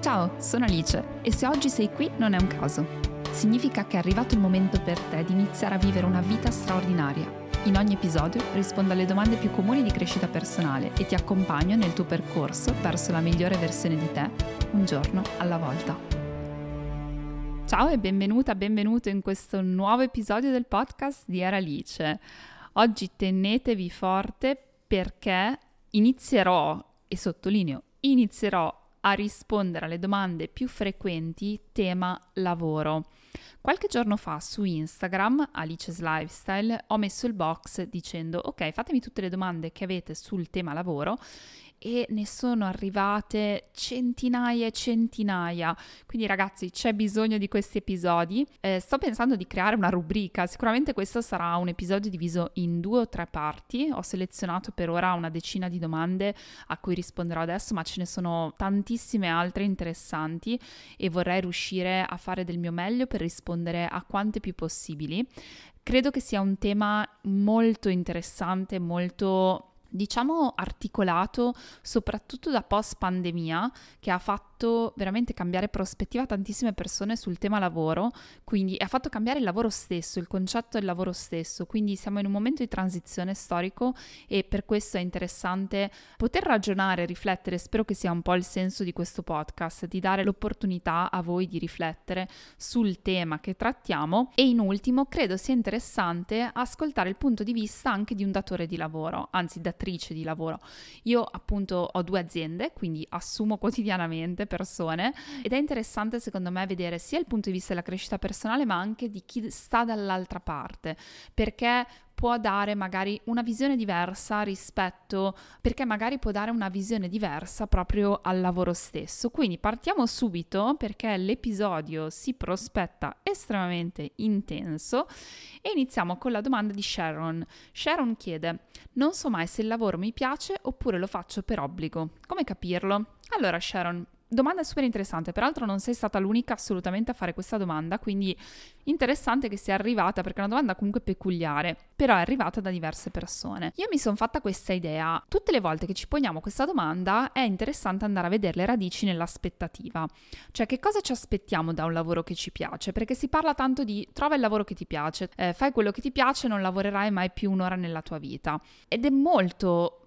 Ciao, sono Alice e se oggi sei qui non è un caso. Significa che è arrivato il momento per te di iniziare a vivere una vita straordinaria. In ogni episodio rispondo alle domande più comuni di crescita personale e ti accompagno nel tuo percorso verso la migliore versione di te, un giorno alla volta. Ciao e benvenuta, benvenuto in questo nuovo episodio del podcast di Era Alice. Oggi tenetevi forte perché inizierò, e sottolineo, inizierò a rispondere alle domande più frequenti tema lavoro. Qualche giorno fa su Instagram, Alice's Lifestyle, ho messo il box dicendo ok, fatemi tutte le domande che avete sul tema lavoro e ne sono arrivate centinaia e centinaia. Quindi ragazzi c'è bisogno di questi episodi. Eh, sto pensando di creare una rubrica, sicuramente questo sarà un episodio diviso in due o tre parti. Ho selezionato per ora una decina di domande a cui risponderò adesso, ma ce ne sono tantissime altre interessanti e vorrei riuscire a fare del mio meglio per rispondere a quante più possibili. Credo che sia un tema molto interessante, molto diciamo articolato soprattutto da post pandemia che ha fatto veramente cambiare prospettiva a tantissime persone sul tema lavoro, quindi ha fatto cambiare il lavoro stesso, il concetto del lavoro stesso, quindi siamo in un momento di transizione storico e per questo è interessante poter ragionare, riflettere, spero che sia un po' il senso di questo podcast, di dare l'opportunità a voi di riflettere sul tema che trattiamo e in ultimo credo sia interessante ascoltare il punto di vista anche di un datore di lavoro, anzi da datrice di lavoro. Io appunto ho due aziende, quindi assumo quotidianamente persone ed è interessante secondo me vedere sia il punto di vista della crescita personale ma anche di chi sta dall'altra parte, perché può dare magari una visione diversa rispetto, perché magari può dare una visione diversa proprio al lavoro stesso. Quindi partiamo subito perché l'episodio si prospetta estremamente intenso e iniziamo con la domanda di Sharon. Sharon chiede, non so mai se il lavoro mi piace oppure lo faccio per obbligo. Come capirlo? Allora Sharon, Domanda super interessante, peraltro non sei stata l'unica assolutamente a fare questa domanda, quindi interessante che sia arrivata perché è una domanda comunque peculiare, però è arrivata da diverse persone. Io mi sono fatta questa idea, tutte le volte che ci poniamo questa domanda è interessante andare a vedere le radici nell'aspettativa, cioè che cosa ci aspettiamo da un lavoro che ci piace, perché si parla tanto di trova il lavoro che ti piace, eh, fai quello che ti piace, non lavorerai mai più un'ora nella tua vita. Ed è molto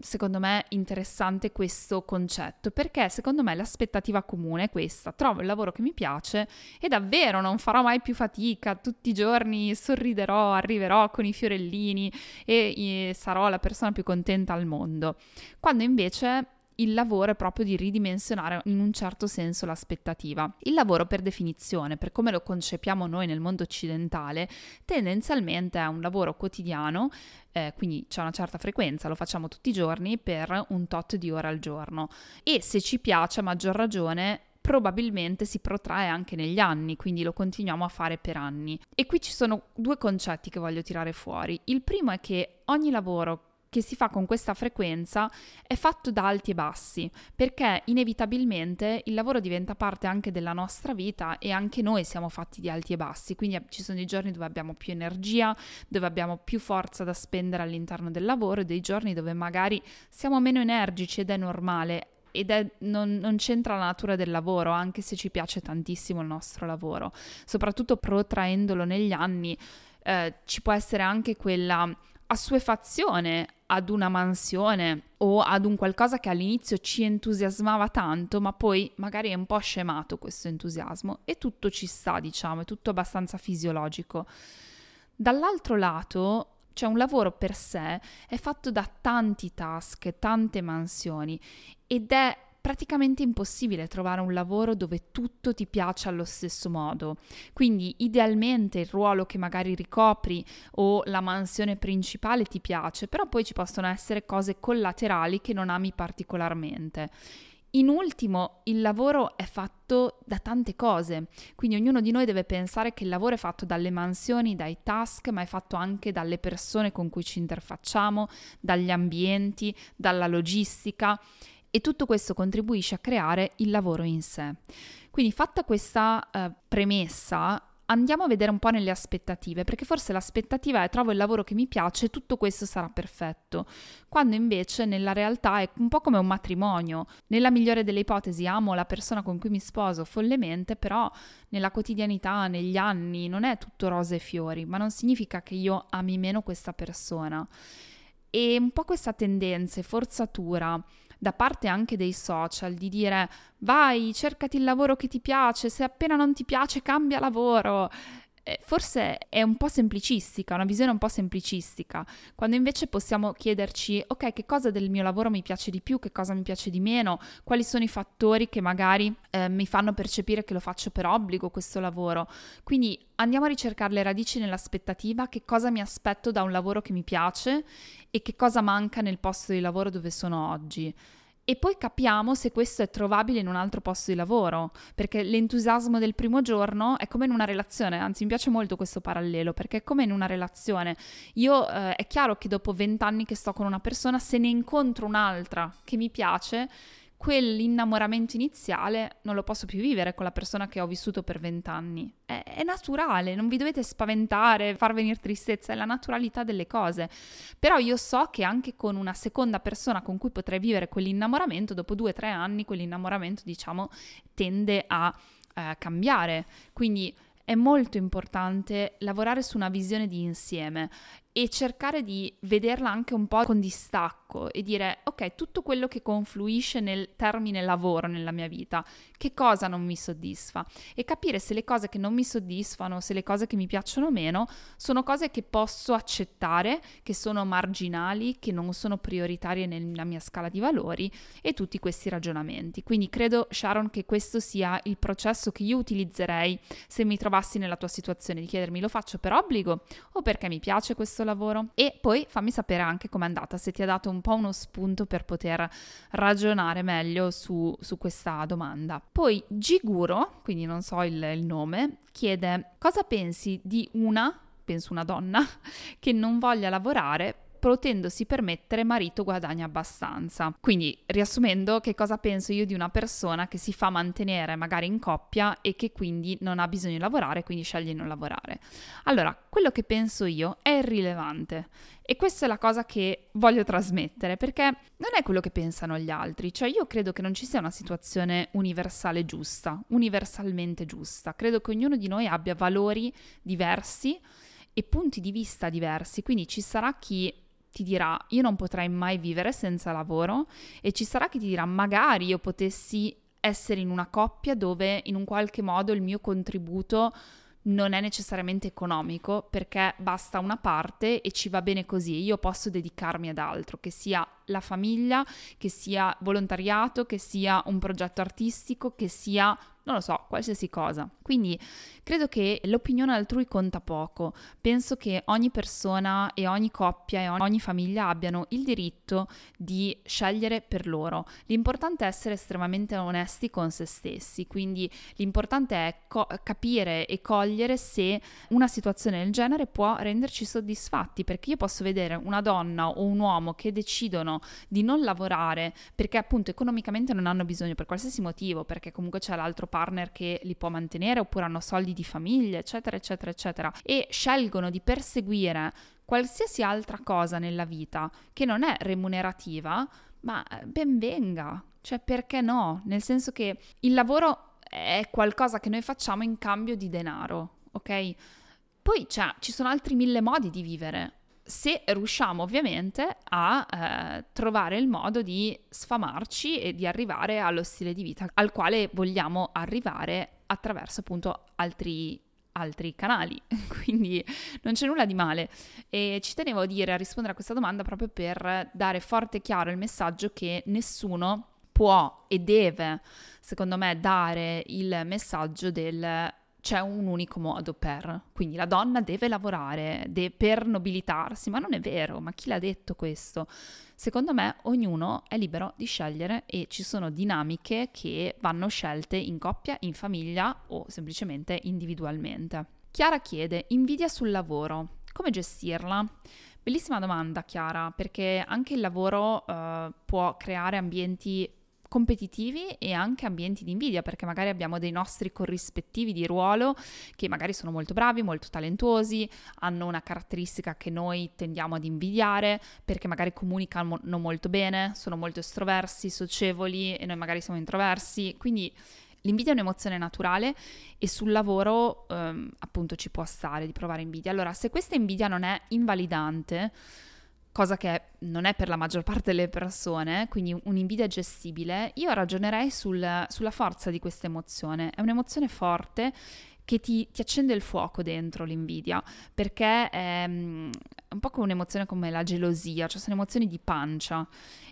secondo me interessante questo concetto perché secondo me l'aspettativa comune è questa. Trovo il lavoro che mi piace e davvero non farò mai più fatica tutti i giorni sorriderò arriverò con i fiorellini e, e sarò la persona più contenta al mondo. Quando invece il lavoro è proprio di ridimensionare in un certo senso l'aspettativa. Il lavoro per definizione, per come lo concepiamo noi nel mondo occidentale, tendenzialmente è un lavoro quotidiano, eh, quindi c'è una certa frequenza, lo facciamo tutti i giorni per un tot di ore al giorno e se ci piace a maggior ragione probabilmente si protrae anche negli anni, quindi lo continuiamo a fare per anni. E qui ci sono due concetti che voglio tirare fuori. Il primo è che ogni lavoro che si fa con questa frequenza è fatto da alti e bassi, perché inevitabilmente il lavoro diventa parte anche della nostra vita e anche noi siamo fatti di alti e bassi, quindi ci sono dei giorni dove abbiamo più energia, dove abbiamo più forza da spendere all'interno del lavoro e dei giorni dove magari siamo meno energici ed è normale ed è, non, non, c'entra la natura del lavoro, anche se ci piace tantissimo il nostro lavoro, soprattutto protraendolo negli anni, eh, ci può essere anche quella assuefazione ad una mansione o ad un qualcosa che all'inizio ci entusiasmava tanto, ma poi magari è un po' scemato questo entusiasmo e tutto ci sta, diciamo, è tutto abbastanza fisiologico. Dall'altro lato, cioè un lavoro per sé è fatto da tanti task, tante mansioni ed è praticamente impossibile trovare un lavoro dove tutto ti piace allo stesso modo. Quindi idealmente il ruolo che magari ricopri o la mansione principale ti piace, però poi ci possono essere cose collaterali che non ami particolarmente. In ultimo, il lavoro è fatto da tante cose, quindi ognuno di noi deve pensare che il lavoro è fatto dalle mansioni, dai task, ma è fatto anche dalle persone con cui ci interfacciamo, dagli ambienti, dalla logistica e tutto questo contribuisce a creare il lavoro in sé. Quindi fatta questa eh, premessa, andiamo a vedere un po' nelle aspettative, perché forse l'aspettativa è trovo il lavoro che mi piace e tutto questo sarà perfetto, quando invece nella realtà è un po' come un matrimonio. Nella migliore delle ipotesi amo la persona con cui mi sposo follemente, però nella quotidianità, negli anni, non è tutto rose e fiori, ma non significa che io ami meno questa persona. E un po' questa tendenza, forzatura, da parte anche dei social di dire vai, cercati il lavoro che ti piace, se appena non ti piace cambia lavoro. Eh, forse è un po' semplicistica, una visione un po' semplicistica, quando invece possiamo chiederci, ok, che cosa del mio lavoro mi piace di più, che cosa mi piace di meno, quali sono i fattori che magari eh, mi fanno percepire che lo faccio per obbligo questo lavoro. Quindi andiamo a ricercare le radici nell'aspettativa, che cosa mi aspetto da un lavoro che mi piace e che cosa manca nel posto di lavoro dove sono oggi e poi capiamo se questo è trovabile in un altro posto di lavoro, perché l'entusiasmo del primo giorno è come in una relazione, anzi mi piace molto questo parallelo, perché è come in una relazione. Io eh, è chiaro che dopo vent'anni che sto con una persona, se ne incontro un'altra che mi piace, quell'innamoramento iniziale non lo posso più vivere con la persona che ho vissuto per vent'anni. È, è naturale, non vi dovete spaventare, far venire tristezza, è la naturalità delle cose. Però io so che anche con una seconda persona con cui potrei vivere quell'innamoramento, dopo due o tre anni, quell'innamoramento, diciamo, tende a eh, cambiare. Quindi è molto importante lavorare su una visione di insieme e cercare di vederla anche un po' con distacco e dire ok, tutto quello che confluisce nel termine lavoro nella mia vita, che cosa non mi soddisfa e capire se le cose che non mi soddisfano, se le cose che mi piacciono meno, sono cose che posso accettare, che sono marginali, che non sono prioritarie nella mia scala di valori e tutti questi ragionamenti. Quindi credo Sharon che questo sia il processo che io utilizzerei se mi trovassi nella tua situazione di chiedermi lo faccio per obbligo o perché mi piace questo lavoro e poi fammi sapere anche com'è andata, se ti ha dato un po' uno spunto per poter ragionare meglio su, su questa domanda. Poi Giguro, quindi non so il, il nome, chiede cosa pensi di una, penso una donna, che non voglia lavorare potendosi permettere marito guadagna abbastanza. Quindi, riassumendo, che cosa penso io di una persona che si fa mantenere magari in coppia e che quindi non ha bisogno di lavorare, quindi sceglie di non lavorare. Allora, quello che penso io è irrilevante. E questa è la cosa che voglio trasmettere, perché non è quello che pensano gli altri, cioè io credo che non ci sia una situazione universale giusta, universalmente giusta, credo che ognuno di noi abbia valori diversi e punti di vista diversi, quindi ci sarà chi ti dirà io non potrei mai vivere senza lavoro e ci sarà chi ti dirà magari io potessi essere in una coppia dove in un qualche modo il mio contributo non è necessariamente economico perché basta una parte e ci va bene così, io posso dedicarmi ad altro, che sia la famiglia, che sia volontariato, che sia un progetto artistico, che sia non lo so, qualsiasi cosa. Quindi credo che l'opinione altrui conta poco. Penso che ogni persona e ogni coppia e ogni famiglia abbiano il diritto di scegliere per loro. L'importante è essere estremamente onesti con se stessi, quindi l'importante è co- capire e cogliere se una situazione del genere può renderci soddisfatti, perché io posso vedere una donna o un uomo che decidono di non lavorare perché appunto economicamente non hanno bisogno per qualsiasi motivo, perché comunque c'è l'altro partner che li può mantenere oppure hanno soldi di famiglia, eccetera, eccetera, eccetera, e scelgono di perseguire qualsiasi altra cosa nella vita che non è remunerativa, ma eh, ben venga. Cioè, perché no? Nel senso che il lavoro è qualcosa che noi facciamo in cambio di denaro, ok? Poi cioè, ci sono altri mille modi di vivere se riusciamo ovviamente a eh, trovare il modo di sfamarci e di arrivare allo stile di vita al quale vogliamo arrivare attraverso appunto altri, altri canali, quindi non c'è nulla di male. E ci tenevo a dire, a rispondere a questa domanda proprio per dare forte e chiaro il messaggio che nessuno può e deve, secondo me, dare il messaggio del c'è un unico modo per. Quindi la donna deve lavorare de- per nobilitarsi, ma non è vero, ma chi l'ha detto questo? Secondo me ognuno è libero di scegliere e ci sono dinamiche che vanno scelte in coppia, in famiglia o semplicemente individualmente. Chiara chiede, invidia sul lavoro, come gestirla? Bellissima domanda Chiara, perché anche il lavoro uh, può creare ambienti competitivi e anche ambienti di invidia, perché magari abbiamo dei nostri corrispettivi di ruolo che magari sono molto bravi, molto talentuosi, hanno una caratteristica che noi tendiamo ad invidiare, perché magari comunicano molto bene, sono molto estroversi, socievoli e noi magari siamo introversi, quindi L'invidia è un'emozione naturale e sul lavoro ehm, appunto ci può stare di provare invidia. Allora, se questa invidia non è invalidante, cosa che non è per la maggior parte delle persone, quindi un'invidia gestibile, io ragionerei sul, sulla forza di questa emozione. È un'emozione forte che ti, ti, accende il fuoco dentro l'invidia, perché è um, un po' come un'emozione come la gelosia, cioè sono emozioni di pancia.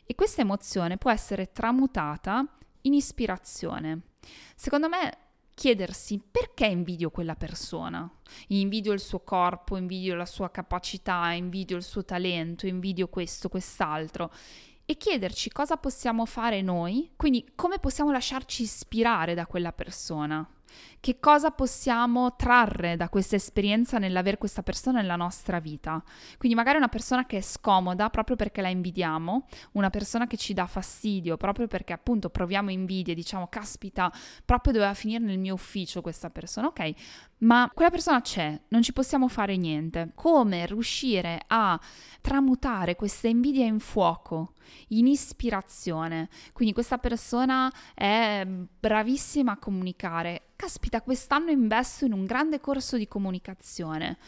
E questa emozione può essere tramutata in ispirazione. Secondo me chiedersi perché invidio quella persona. Invidio il suo corpo, invidio la sua capacità, invidio il suo talento, invidio questo, quest'altro. E chiederci cosa possiamo fare noi, quindi come possiamo lasciarci ispirare da quella persona. Che cosa possiamo trarre da questa esperienza nell'avere questa persona nella nostra vita? Quindi magari una persona che è scomoda proprio perché la invidiamo, una persona che ci dà fastidio proprio perché appunto proviamo invidia e diciamo caspita, proprio doveva finire nel mio ufficio questa persona, ok? Ma quella persona c'è, non ci possiamo fare niente. Come riuscire a tramutare questa invidia in fuoco, in ispirazione? Quindi questa persona è bravissima a comunicare, caspita, quest'anno investo in un grande corso di comunicazione,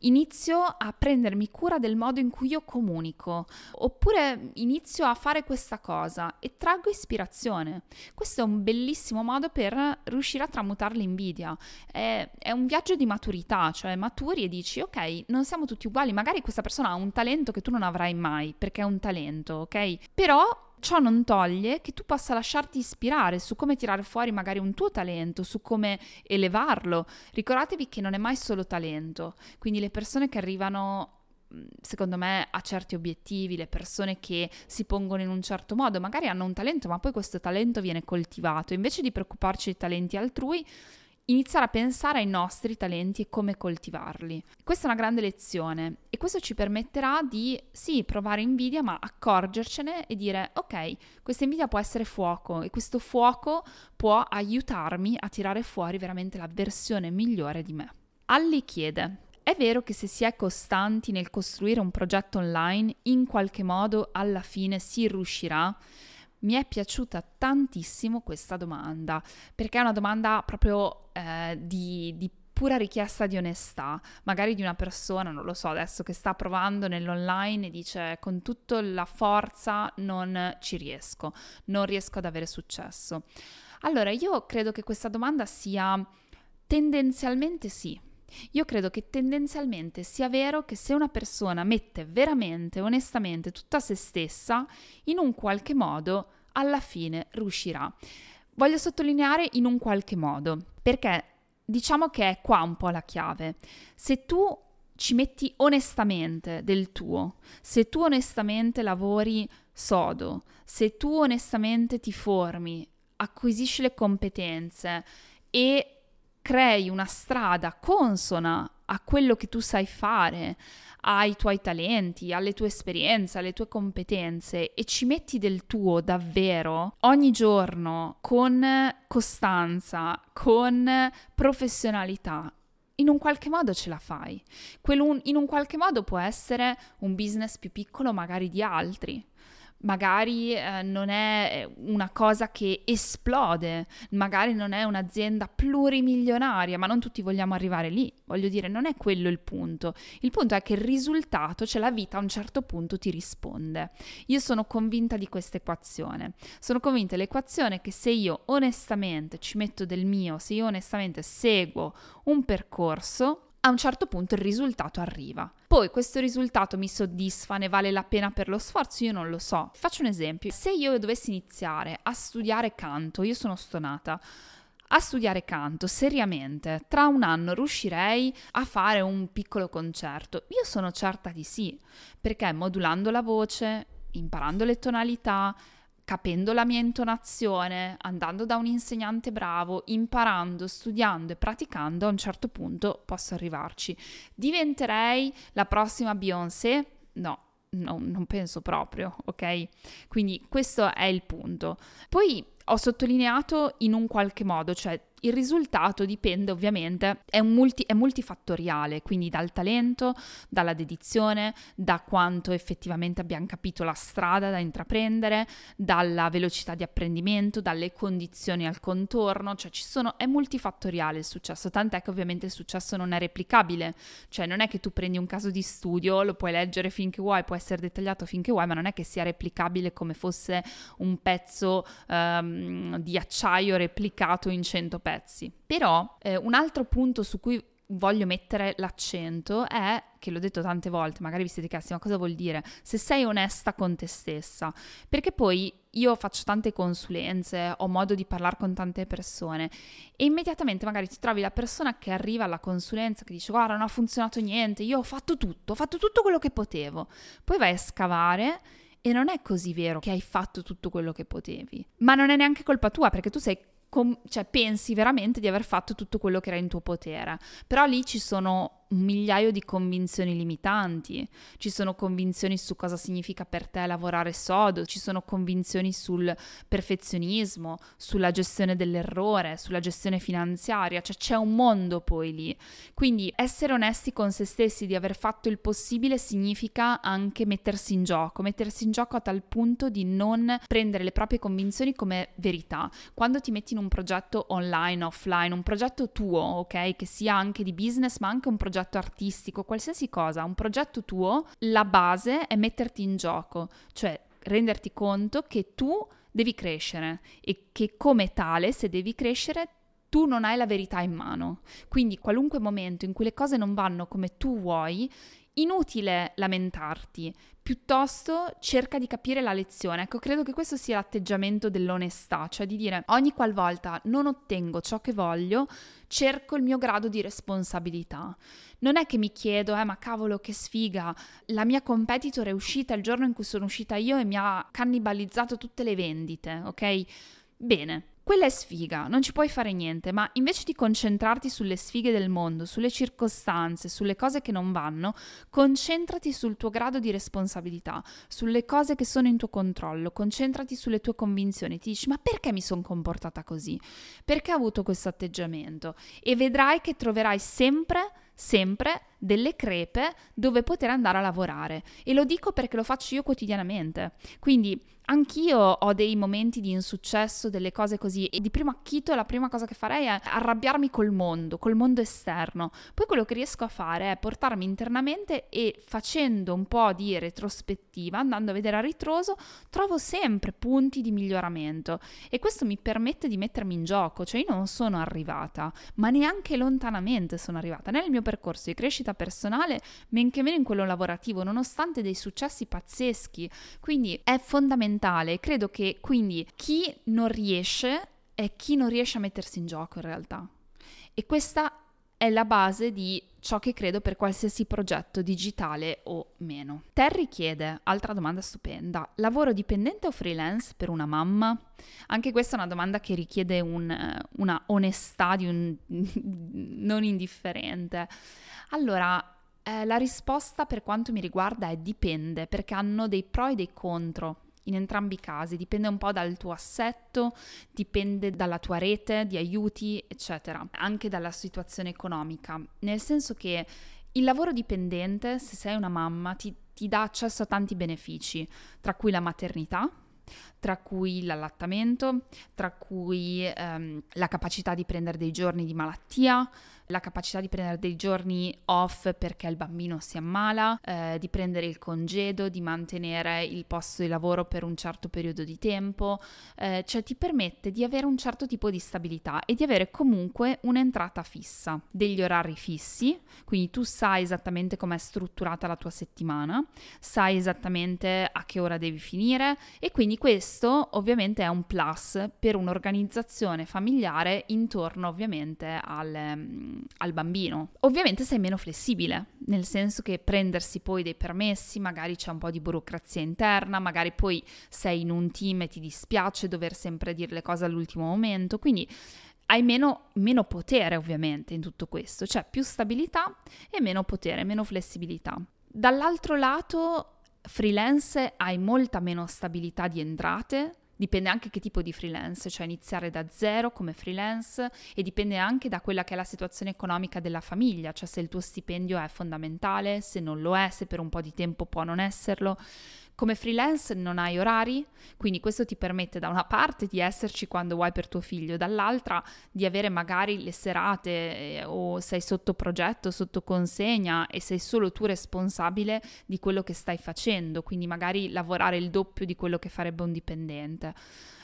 inizio a prendermi cura del modo in cui io comunico, oppure inizio a fare questa cosa e traggo ispirazione. Questo è un bellissimo modo per riuscire a tramutare l'invidia. È, è un viaggio di maturità, cioè maturi e dici, ok, non siamo tutti uguali, magari questa persona ha un talento che tu non avrai mai, perché è un talento, ok? Però Ciò non toglie che tu possa lasciarti ispirare su come tirare fuori magari un tuo talento, su come elevarlo. Ricordatevi che non è mai solo talento, quindi le persone che arrivano secondo me a certi obiettivi, le persone che si pongono in un certo modo, magari hanno un talento, ma poi questo talento viene coltivato. Invece di preoccuparci dei talenti altrui, iniziare a pensare ai nostri talenti e come coltivarli. Questa è una grande lezione e questo ci permetterà di sì, provare invidia, ma accorgercene e dire ok, questa invidia può essere fuoco e questo fuoco può aiutarmi a tirare fuori veramente la versione migliore di me. Alli chiede è vero che se si è costanti nel costruire un progetto online, in qualche modo alla fine si riuscirà? Mi è piaciuta tantissimo questa domanda, perché è una domanda proprio eh, di, di pura richiesta di onestà, magari di una persona, non lo so, adesso che sta provando nell'online e dice con tutta la forza non ci riesco, non riesco ad avere successo. Allora, io credo che questa domanda sia tendenzialmente sì. Io credo che tendenzialmente sia vero che se una persona mette veramente, onestamente, tutta se stessa, in un qualche modo, alla fine riuscirà. Voglio sottolineare in un qualche modo, perché diciamo che è qua un po' la chiave. Se tu ci metti onestamente del tuo, se tu onestamente lavori sodo, se tu onestamente ti formi, acquisisci le competenze e crei una strada consona a quello che tu sai fare, ai tuoi talenti, alle tue esperienze, alle tue competenze e ci metti del tuo davvero ogni giorno con costanza, con professionalità, in un qualche modo ce la fai. Quello in un qualche modo può essere un business più piccolo magari di altri magari eh, non è una cosa che esplode, magari non è un'azienda plurimilionaria, ma non tutti vogliamo arrivare lì. Voglio dire, non è quello il punto. Il punto è che il risultato, cioè la vita a un certo punto ti risponde. Io sono convinta di questa equazione. Sono convinta dell'equazione che se io onestamente ci metto del mio, se io onestamente seguo un percorso, a un certo punto il risultato arriva. Poi questo risultato mi soddisfa, ne vale la pena per lo sforzo? Io non lo so. Faccio un esempio. Se io dovessi iniziare a studiare canto, io sono stonata, a studiare canto seriamente, tra un anno riuscirei a fare un piccolo concerto? Io sono certa di sì, perché modulando la voce, imparando le tonalità, capendo la mia intonazione, andando da un insegnante bravo, imparando, studiando e praticando, a un certo punto posso arrivarci. Diventerei la prossima Beyoncé? No, no, non penso proprio, ok? Quindi questo è il punto. Poi ho sottolineato in un qualche modo, cioè il risultato dipende ovviamente, è, multi, è, multifattoriale, quindi dal talento, dalla dedizione, da quanto effettivamente abbiamo capito la strada da intraprendere, dalla velocità di apprendimento, dalle condizioni al contorno, cioè ci sono, è multifattoriale il successo, tant'è che ovviamente il successo non è replicabile, cioè non è che tu prendi un caso di studio, lo puoi leggere finché vuoi, può essere dettagliato finché vuoi, ma non è che sia replicabile come fosse un pezzo um, di acciaio replicato in 100 pezzi pezzi. Però eh, un altro punto su cui voglio mettere l'accento è, che l'ho detto tante volte, magari vi siete chiesti ma cosa vuol dire, se sei onesta con te stessa, perché poi io faccio tante consulenze, ho modo di parlare con tante persone e immediatamente magari ti trovi la persona che arriva alla consulenza che dice guarda non ha funzionato niente, io ho fatto tutto, ho fatto tutto quello che potevo, poi vai a scavare e non è così vero che hai fatto tutto quello che potevi, ma non è neanche colpa tua perché tu sei com- cioè, pensi veramente di aver fatto tutto quello che era in tuo potere. Però lì ci sono un migliaio di convinzioni limitanti, ci sono convinzioni su cosa significa per te lavorare sodo, ci sono convinzioni sul perfezionismo, sulla gestione dell'errore, sulla gestione finanziaria, cioè c'è un mondo poi lì. Quindi essere onesti con se stessi di aver fatto il possibile significa anche mettersi in gioco, mettersi in gioco a tal punto di non prendere le proprie convinzioni come verità. Quando ti metti in un progetto online, offline, un progetto tuo, ok, che sia anche di business, ma anche un progetto progetto artistico, qualsiasi cosa, un progetto tuo, la base è metterti in gioco, cioè renderti conto che tu devi crescere e che come tale, se devi crescere, tu non hai la verità in mano. Quindi qualunque momento in cui le cose non vanno come tu vuoi, inutile lamentarti, piuttosto cerca di capire la lezione. Ecco, credo che questo sia l'atteggiamento dell'onestà, cioè di dire ogni qualvolta non ottengo ciò che voglio, cerco il mio grado di responsabilità. Non è che mi chiedo, eh, ma cavolo, che sfiga, la mia competitor è uscita il giorno in cui sono uscita io e mi ha cannibalizzato tutte le vendite, ok? Bene, quella è sfiga, non ci puoi fare niente, ma invece di concentrarti sulle sfighe del mondo, sulle circostanze, sulle cose che non vanno, concentrati sul tuo grado di responsabilità, sulle cose che sono in tuo controllo, concentrati sulle tue convinzioni. Ti dici, ma perché mi sono comportata così? Perché ho avuto questo atteggiamento? E vedrai che troverai sempre sempre delle crepe dove poter andare a lavorare e lo dico perché lo faccio io quotidianamente. Quindi Anch'io ho dei momenti di insuccesso, delle cose così, e di primo acchito la prima cosa che farei è arrabbiarmi col mondo, col mondo esterno. Poi quello che riesco a fare è portarmi internamente e facendo un po' di retrospettiva, andando a vedere a ritroso, trovo sempre punti di miglioramento e questo mi permette di mettermi in gioco, cioè io non sono arrivata, ma neanche lontanamente sono arrivata nel mio percorso di crescita personale, men che meno in quello lavorativo, nonostante dei successi pazzeschi. Quindi è fondamentale. Credo che quindi chi non riesce è chi non riesce a mettersi in gioco in realtà. E questa è la base di ciò che credo per qualsiasi progetto digitale o meno. Terry chiede, altra domanda stupenda, lavoro dipendente o freelance per una mamma? Anche questa è una domanda che richiede un, una onestà di un non indifferente. Allora, eh, la risposta per quanto mi riguarda è dipende, perché hanno dei pro e dei contro in entrambi i casi, dipende un po' dal tuo assetto, dipende dalla tua rete di aiuti, eccetera, anche dalla situazione economica, nel senso che il lavoro dipendente, se sei una mamma, ti, ti dà accesso a tanti benefici, tra cui la maternità, tra cui l'allattamento, tra cui ehm, la capacità di prendere dei giorni di malattia, la capacità di prendere dei giorni off perché il bambino si ammala, eh, di prendere il congedo, di mantenere il posto di lavoro per un certo periodo di tempo, eh, cioè ti permette di avere un certo tipo di stabilità e di avere comunque un'entrata fissa, degli orari fissi, quindi tu sai esattamente com'è strutturata la tua settimana, sai esattamente a che ora devi finire e quindi questo ovviamente è un plus per un'organizzazione familiare intorno ovviamente al, mm, al bambino. Ovviamente sei meno flessibile, nel senso che prendersi poi dei permessi, magari c'è un po' di burocrazia interna, magari poi sei in un team e ti dispiace dover sempre dire le cose all'ultimo momento, quindi hai meno, meno potere ovviamente in tutto questo, cioè più stabilità e meno potere, meno flessibilità. Dall'altro lato freelance hai molta meno stabilità di entrate, Dipende anche che tipo di freelance, cioè iniziare da zero come freelance e dipende anche da quella che è la situazione economica della famiglia, cioè se il tuo stipendio è fondamentale, se non lo è, se per un po' di tempo può non esserlo. Come freelance non hai orari, quindi questo ti permette da una parte di esserci quando vuoi per tuo figlio, dall'altra di avere magari le serate eh, o sei sotto progetto, sotto consegna e sei solo tu responsabile di quello che stai facendo, quindi magari lavorare il doppio di quello che farebbe un dipendente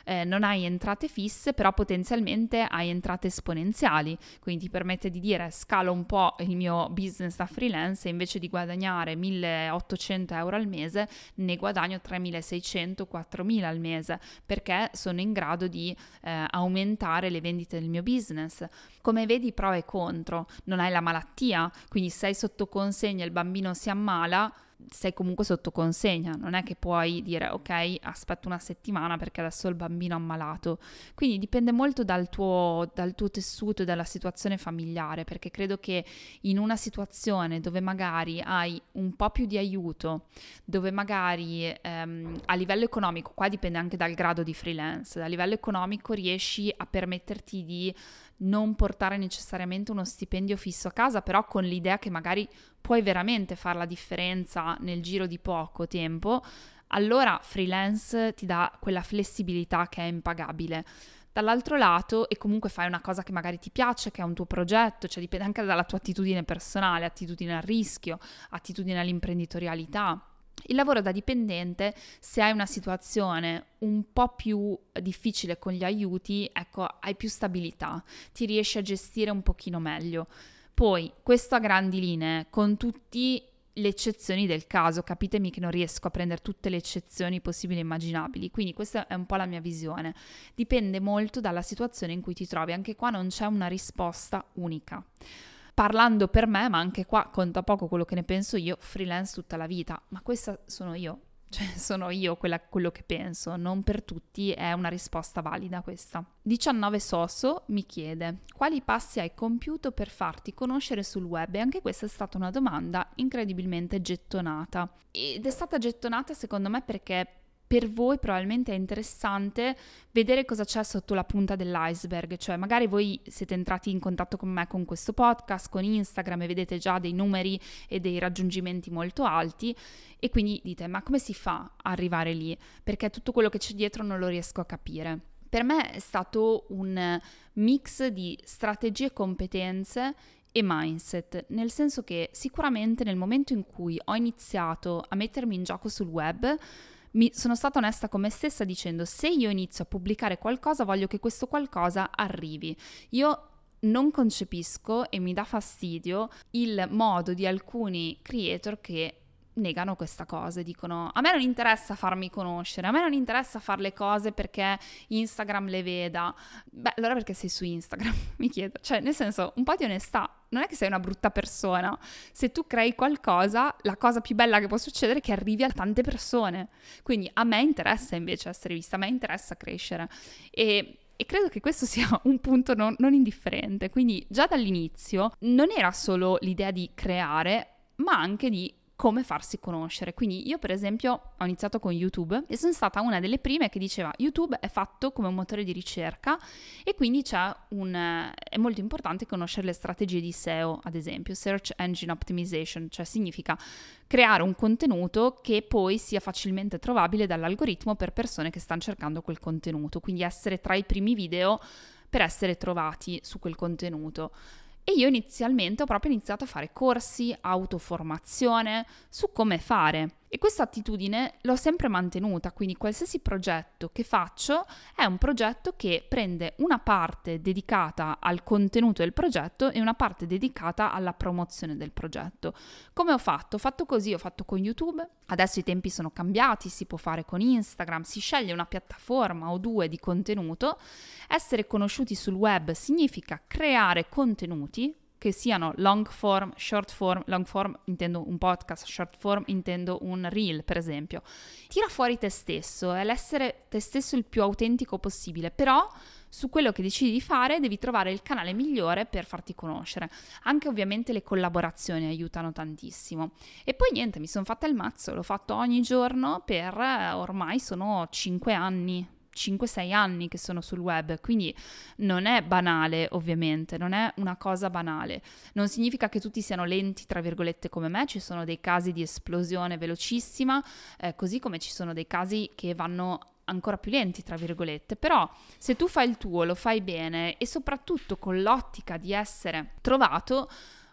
eh, non hai entrate fisse, però potenzialmente hai entrate esponenziali, quindi ti permette di dire scalo un po' il mio business da freelance e invece di guadagnare 1800 euro al mese ne guadagno 3600, 4000 al mese perché sono in grado di eh, aumentare le vendite del mio business. Come vedi pro e contro, non hai la malattia, quindi sei sotto consegna e il bambino si ammala, sei comunque sotto consegna, non è che puoi dire ok, aspetto una settimana perché adesso il bambino è ammalato. Quindi dipende molto dal tuo, dal tuo tessuto e dalla situazione familiare, perché credo che in una situazione dove magari hai un po' più di aiuto, dove magari ehm, a livello economico, qua dipende anche dal grado di freelance, a livello economico riesci a permetterti di non portare necessariamente uno stipendio fisso a casa, però con l'idea che magari puoi veramente fare la differenza nel giro di poco tempo, allora freelance ti dà quella flessibilità che è impagabile. Dall'altro lato, e comunque fai una cosa che magari ti piace, che è un tuo progetto, cioè dipende anche dalla tua attitudine personale, attitudine al rischio, attitudine all'imprenditorialità il lavoro da dipendente, se hai una situazione un po' più difficile con gli aiuti, ecco, hai più stabilità, ti riesci a gestire un pochino meglio. Poi, questo a grandi linee, con tutte le eccezioni del caso, capitemi che non riesco a prendere tutte le eccezioni possibili e immaginabili, quindi questa è un po' la mia visione. Dipende molto dalla situazione in cui ti trovi, anche qua non c'è una risposta unica parlando per me, ma anche qua conta poco quello che ne penso io, freelance tutta la vita, ma questa sono io, cioè sono io quella, quello che penso, non per tutti è una risposta valida questa. 19 Soso mi chiede quali passi hai compiuto per farti conoscere sul web e anche questa è stata una domanda incredibilmente gettonata ed è stata gettonata secondo me perché per voi probabilmente è interessante vedere cosa c'è sotto la punta dell'iceberg, cioè magari voi siete entrati in contatto con me con questo podcast, con Instagram e vedete già dei numeri e dei raggiungimenti molto alti e quindi dite ma come si fa a arrivare lì? Perché tutto quello che c'è dietro non lo riesco a capire. Per me è stato un mix di strategie e competenze e mindset, nel senso che sicuramente nel momento in cui ho iniziato a mettermi in gioco sul web, mi sono stata onesta con me stessa dicendo se io inizio a pubblicare qualcosa voglio che questo qualcosa arrivi. Io non concepisco e mi dà fastidio il modo di alcuni creator che negano questa cosa, dicono a me non interessa farmi conoscere, a me non interessa fare le cose perché Instagram le veda. Beh, allora perché sei su Instagram? Mi chiedo, cioè nel senso un po' di onestà, non è che sei una brutta persona, se tu crei qualcosa, la cosa più bella che può succedere è che arrivi a tante persone, quindi a me interessa invece essere vista, a me interessa crescere. E e credo che questo sia un punto non, non, indifferente. Quindi già dall'inizio non era solo l'idea di creare, ma anche di come farsi conoscere. Quindi io per esempio ho iniziato con YouTube e sono stata una delle prime che diceva YouTube è fatto come un motore di ricerca e quindi un, è molto importante conoscere le strategie di SEO, ad esempio, Search Engine Optimization, cioè significa creare un contenuto che poi sia facilmente trovabile dall'algoritmo per persone che stanno cercando quel contenuto, quindi essere tra i primi video per essere trovati su quel contenuto. E io inizialmente ho proprio iniziato a fare corsi, autoformazione su come fare. E questa attitudine l'ho sempre mantenuta, quindi qualsiasi progetto che faccio è un progetto che prende una parte dedicata al contenuto del progetto e una parte dedicata alla promozione del progetto. Come ho fatto? Ho fatto così, ho fatto con YouTube, adesso i tempi sono cambiati, si può fare con Instagram, si sceglie una piattaforma o due di contenuto. Essere conosciuti sul web significa creare contenuti che siano long form, short form, long form intendo un podcast, short form intendo un reel per esempio. Tira fuori te stesso, è l'essere te stesso il più autentico possibile, però su quello che decidi di fare devi trovare il canale migliore per farti conoscere. Anche ovviamente le collaborazioni aiutano tantissimo. E poi niente, mi sono fatta il mazzo, l'ho fatto ogni giorno per eh, ormai sono 5 anni, 5-6 anni che sono sul web, quindi non è banale ovviamente, non è una cosa banale. Non significa che tutti siano lenti, tra virgolette, come me, ci sono dei casi di esplosione velocissima, eh, così come ci sono dei casi che vanno ancora più lenti, tra virgolette, però se tu fai il tuo, lo fai bene e soprattutto con l'ottica di essere trovato,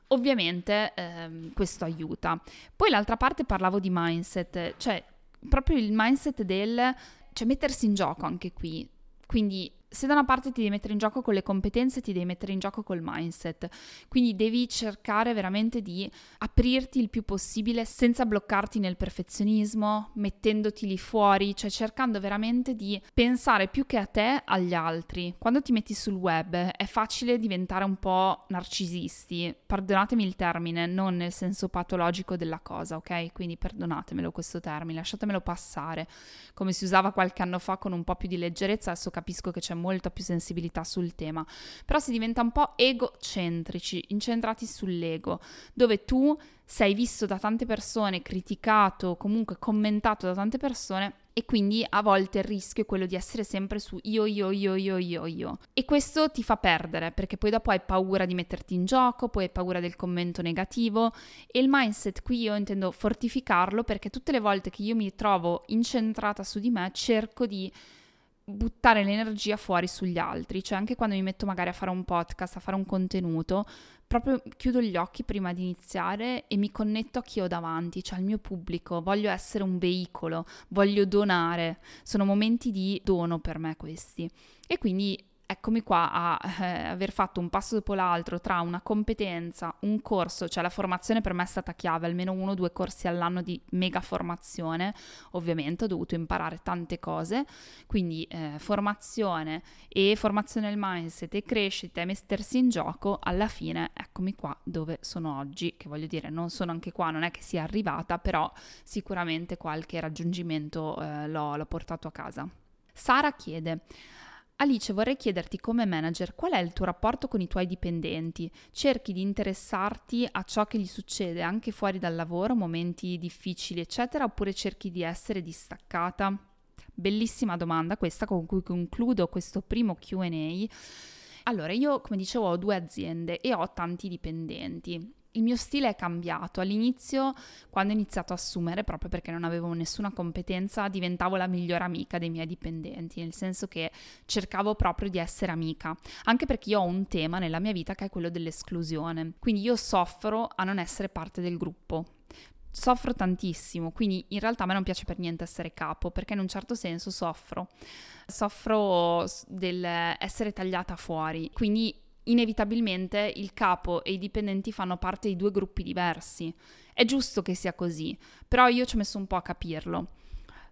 ovviamente ehm, questo aiuta. Poi l'altra parte parlavo di mindset, cioè proprio il mindset del cioè mettersi in gioco anche qui. Quindi se da una parte ti devi mettere in gioco con le competenze, ti devi mettere in gioco col mindset. Quindi devi cercare veramente di aprirti il più possibile senza bloccarti nel perfezionismo, mettendoti lì fuori, cioè cercando veramente di pensare più che a te agli altri. Quando ti metti sul web è facile diventare un po' narcisisti. Perdonatemi il termine, non nel senso patologico della cosa, ok? Quindi perdonatemelo questo termine, lasciatemelo passare. Come si usava qualche anno fa con un po' più di leggerezza, adesso capisco che c'è molta più sensibilità sul tema, però si diventa un po' egocentrici, incentrati sull'ego, dove tu sei visto da tante persone, criticato, comunque commentato da tante persone e quindi a volte il rischio è quello di essere sempre su io, io, io, io, io, io. E questo ti fa perdere perché poi dopo hai paura di metterti in gioco, poi hai paura del commento negativo e il mindset qui io intendo fortificarlo perché tutte le volte che io mi trovo incentrata su di me cerco di buttare l'energia fuori sugli altri, cioè anche quando mi metto magari a fare un podcast, a fare un contenuto, proprio chiudo gli occhi prima di iniziare e mi connetto a chi ho davanti, cioè al mio pubblico, voglio essere un veicolo, voglio donare, sono momenti di dono per me questi. E quindi eccomi qua a eh, aver fatto un passo dopo l'altro tra una competenza, un corso, cioè la formazione per me è stata chiave, almeno uno o due corsi all'anno di mega formazione, ovviamente ho dovuto imparare tante cose, quindi eh, formazione e formazione del mindset e crescita e mettersi in gioco, alla fine eccomi qua dove sono oggi, che voglio dire non sono anche qua, non è che sia arrivata, però sicuramente qualche raggiungimento eh, l'ho, l'ho portato a casa. Sara chiede, Alice, vorrei chiederti come manager qual è il tuo rapporto con i tuoi dipendenti? Cerchi di interessarti a ciò che gli succede anche fuori dal lavoro, momenti difficili, eccetera, oppure cerchi di essere distaccata? Bellissima domanda questa con cui concludo questo primo QA. Allora, io come dicevo ho due aziende e ho tanti dipendenti il mio stile è cambiato. All'inizio, quando ho iniziato a assumere, proprio perché non avevo nessuna competenza, diventavo la migliore amica dei miei dipendenti, nel senso che cercavo proprio di essere amica, anche perché io ho un tema nella mia vita che è quello dell'esclusione. Quindi io soffro a non essere parte del gruppo. Soffro tantissimo, quindi in realtà a me non piace per niente essere capo, perché in un certo senso soffro. Soffro del essere tagliata fuori, quindi inevitabilmente il capo e i dipendenti fanno parte di due gruppi diversi. È giusto che sia così, però io ci ho messo un po' a capirlo.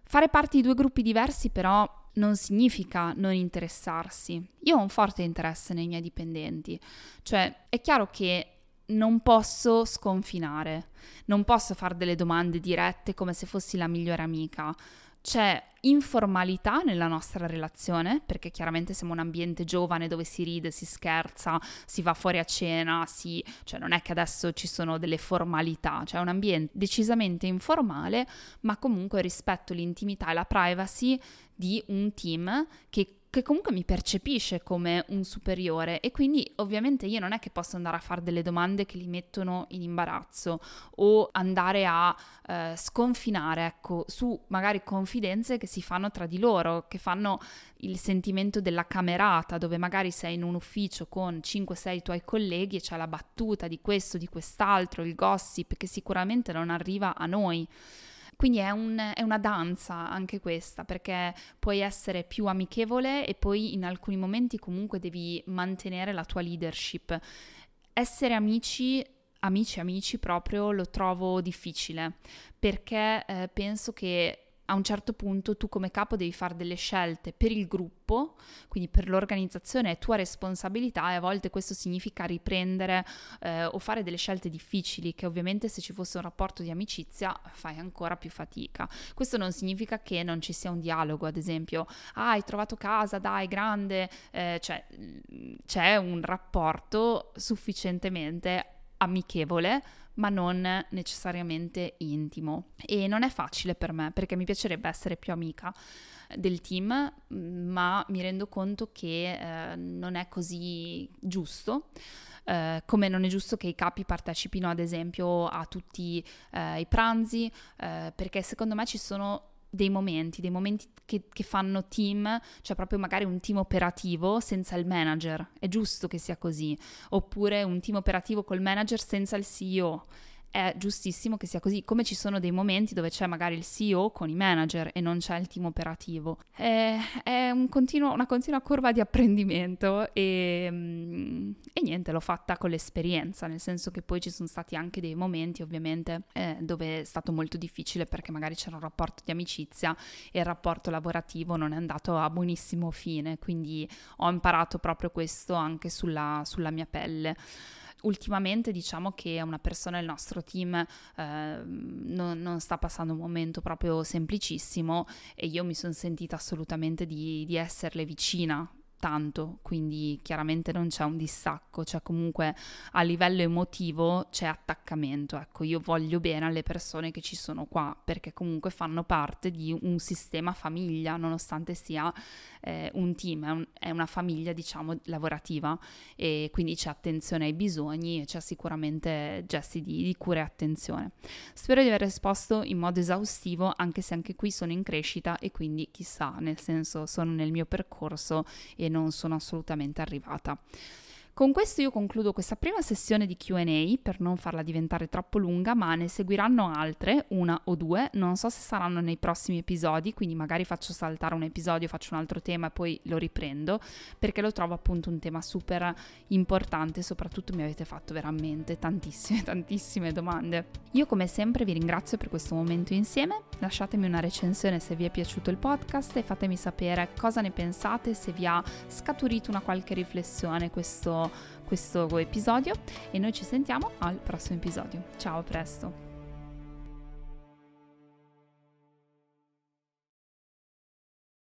Fare parte di due gruppi diversi però non significa non interessarsi. Io ho un forte interesse nei miei dipendenti, cioè è chiaro che non posso sconfinare, non posso fare delle domande dirette come se fossi la migliore amica c'è informalità nella nostra relazione, perché chiaramente siamo un ambiente giovane dove si ride, si scherza, si va fuori a cena, si... cioè non è che adesso ci sono delle formalità, cioè è un ambiente decisamente informale, ma comunque rispetto l'intimità e la privacy di un team che che comunque mi percepisce come un superiore e quindi ovviamente io non è che posso andare a fare delle domande che li mettono in imbarazzo o andare a eh, sconfinare, ecco, su magari confidenze che si fanno tra di loro, che fanno il sentimento della camerata, dove magari sei in un ufficio con 5-6 tuoi colleghi e c'è la battuta di questo, di quest'altro, il gossip che sicuramente non arriva a noi. Quindi è, un, è, una danza anche questa, perché puoi essere più amichevole e poi in alcuni momenti comunque devi mantenere la tua leadership. Essere amici, amici, amici proprio lo trovo difficile, perché eh, penso che a un certo punto tu come capo devi fare delle scelte per il gruppo, quindi per l'organizzazione è tua responsabilità e a volte questo significa riprendere eh, o fare delle scelte difficili che ovviamente se ci fosse un rapporto di amicizia fai ancora più fatica. Questo non significa che non ci sia un dialogo, ad esempio, ah, hai trovato casa, dai, grande, eh, cioè c'è un rapporto sufficientemente amichevole ma non necessariamente intimo. E non è facile per me perché mi piacerebbe essere più amica del team, ma mi rendo conto che eh, non è così giusto. Uh, come non è giusto che i capi partecipino ad esempio a tutti uh, i pranzi, uh, perché secondo me ci sono dei momenti, dei momenti che, che, fanno team, cioè proprio magari un team operativo senza il manager, è giusto che sia così, oppure un team operativo col manager senza il CEO è giustissimo che sia così, come ci sono dei momenti dove c'è magari il CEO con i manager e non c'è il team operativo. È, è un continuo, una continua curva di apprendimento e, mm, e, niente, l'ho fatta con l'esperienza, nel senso che poi ci sono stati anche dei momenti ovviamente eh, dove è stato molto difficile perché magari c'era un rapporto di amicizia e il rapporto lavorativo non è andato a buonissimo fine, quindi ho imparato proprio questo anche sulla, sulla mia pelle ultimamente diciamo che una persona del nostro team eh, non, non, sta passando un momento proprio semplicissimo e io mi sono sentita assolutamente di, di esserle vicina tanto, quindi chiaramente non c'è un distacco, cioè comunque a livello emotivo c'è attaccamento. Ecco, io voglio bene alle persone che ci sono qua perché comunque fanno parte di un sistema famiglia, nonostante sia eh, un team, è, un, è, una famiglia diciamo lavorativa e quindi c'è attenzione ai bisogni e c'è sicuramente gesti di, di cura e attenzione. Spero di aver risposto in modo esaustivo anche se anche qui sono in crescita e quindi chissà, nel senso sono nel mio percorso e non sono assolutamente arrivata. Con questo io concludo questa prima sessione di QA per non farla diventare troppo lunga, ma ne seguiranno altre, una o due, non so se saranno nei prossimi episodi, quindi magari faccio saltare un episodio, faccio un altro tema e poi lo riprendo, perché lo trovo appunto un tema super importante, soprattutto mi avete fatto veramente tantissime, tantissime domande. Io come sempre vi ringrazio per questo momento insieme, lasciatemi una recensione se vi è piaciuto il podcast e fatemi sapere cosa ne pensate, se vi ha scaturito una qualche riflessione questo questo episodio e noi ci sentiamo al prossimo episodio. Ciao, a presto!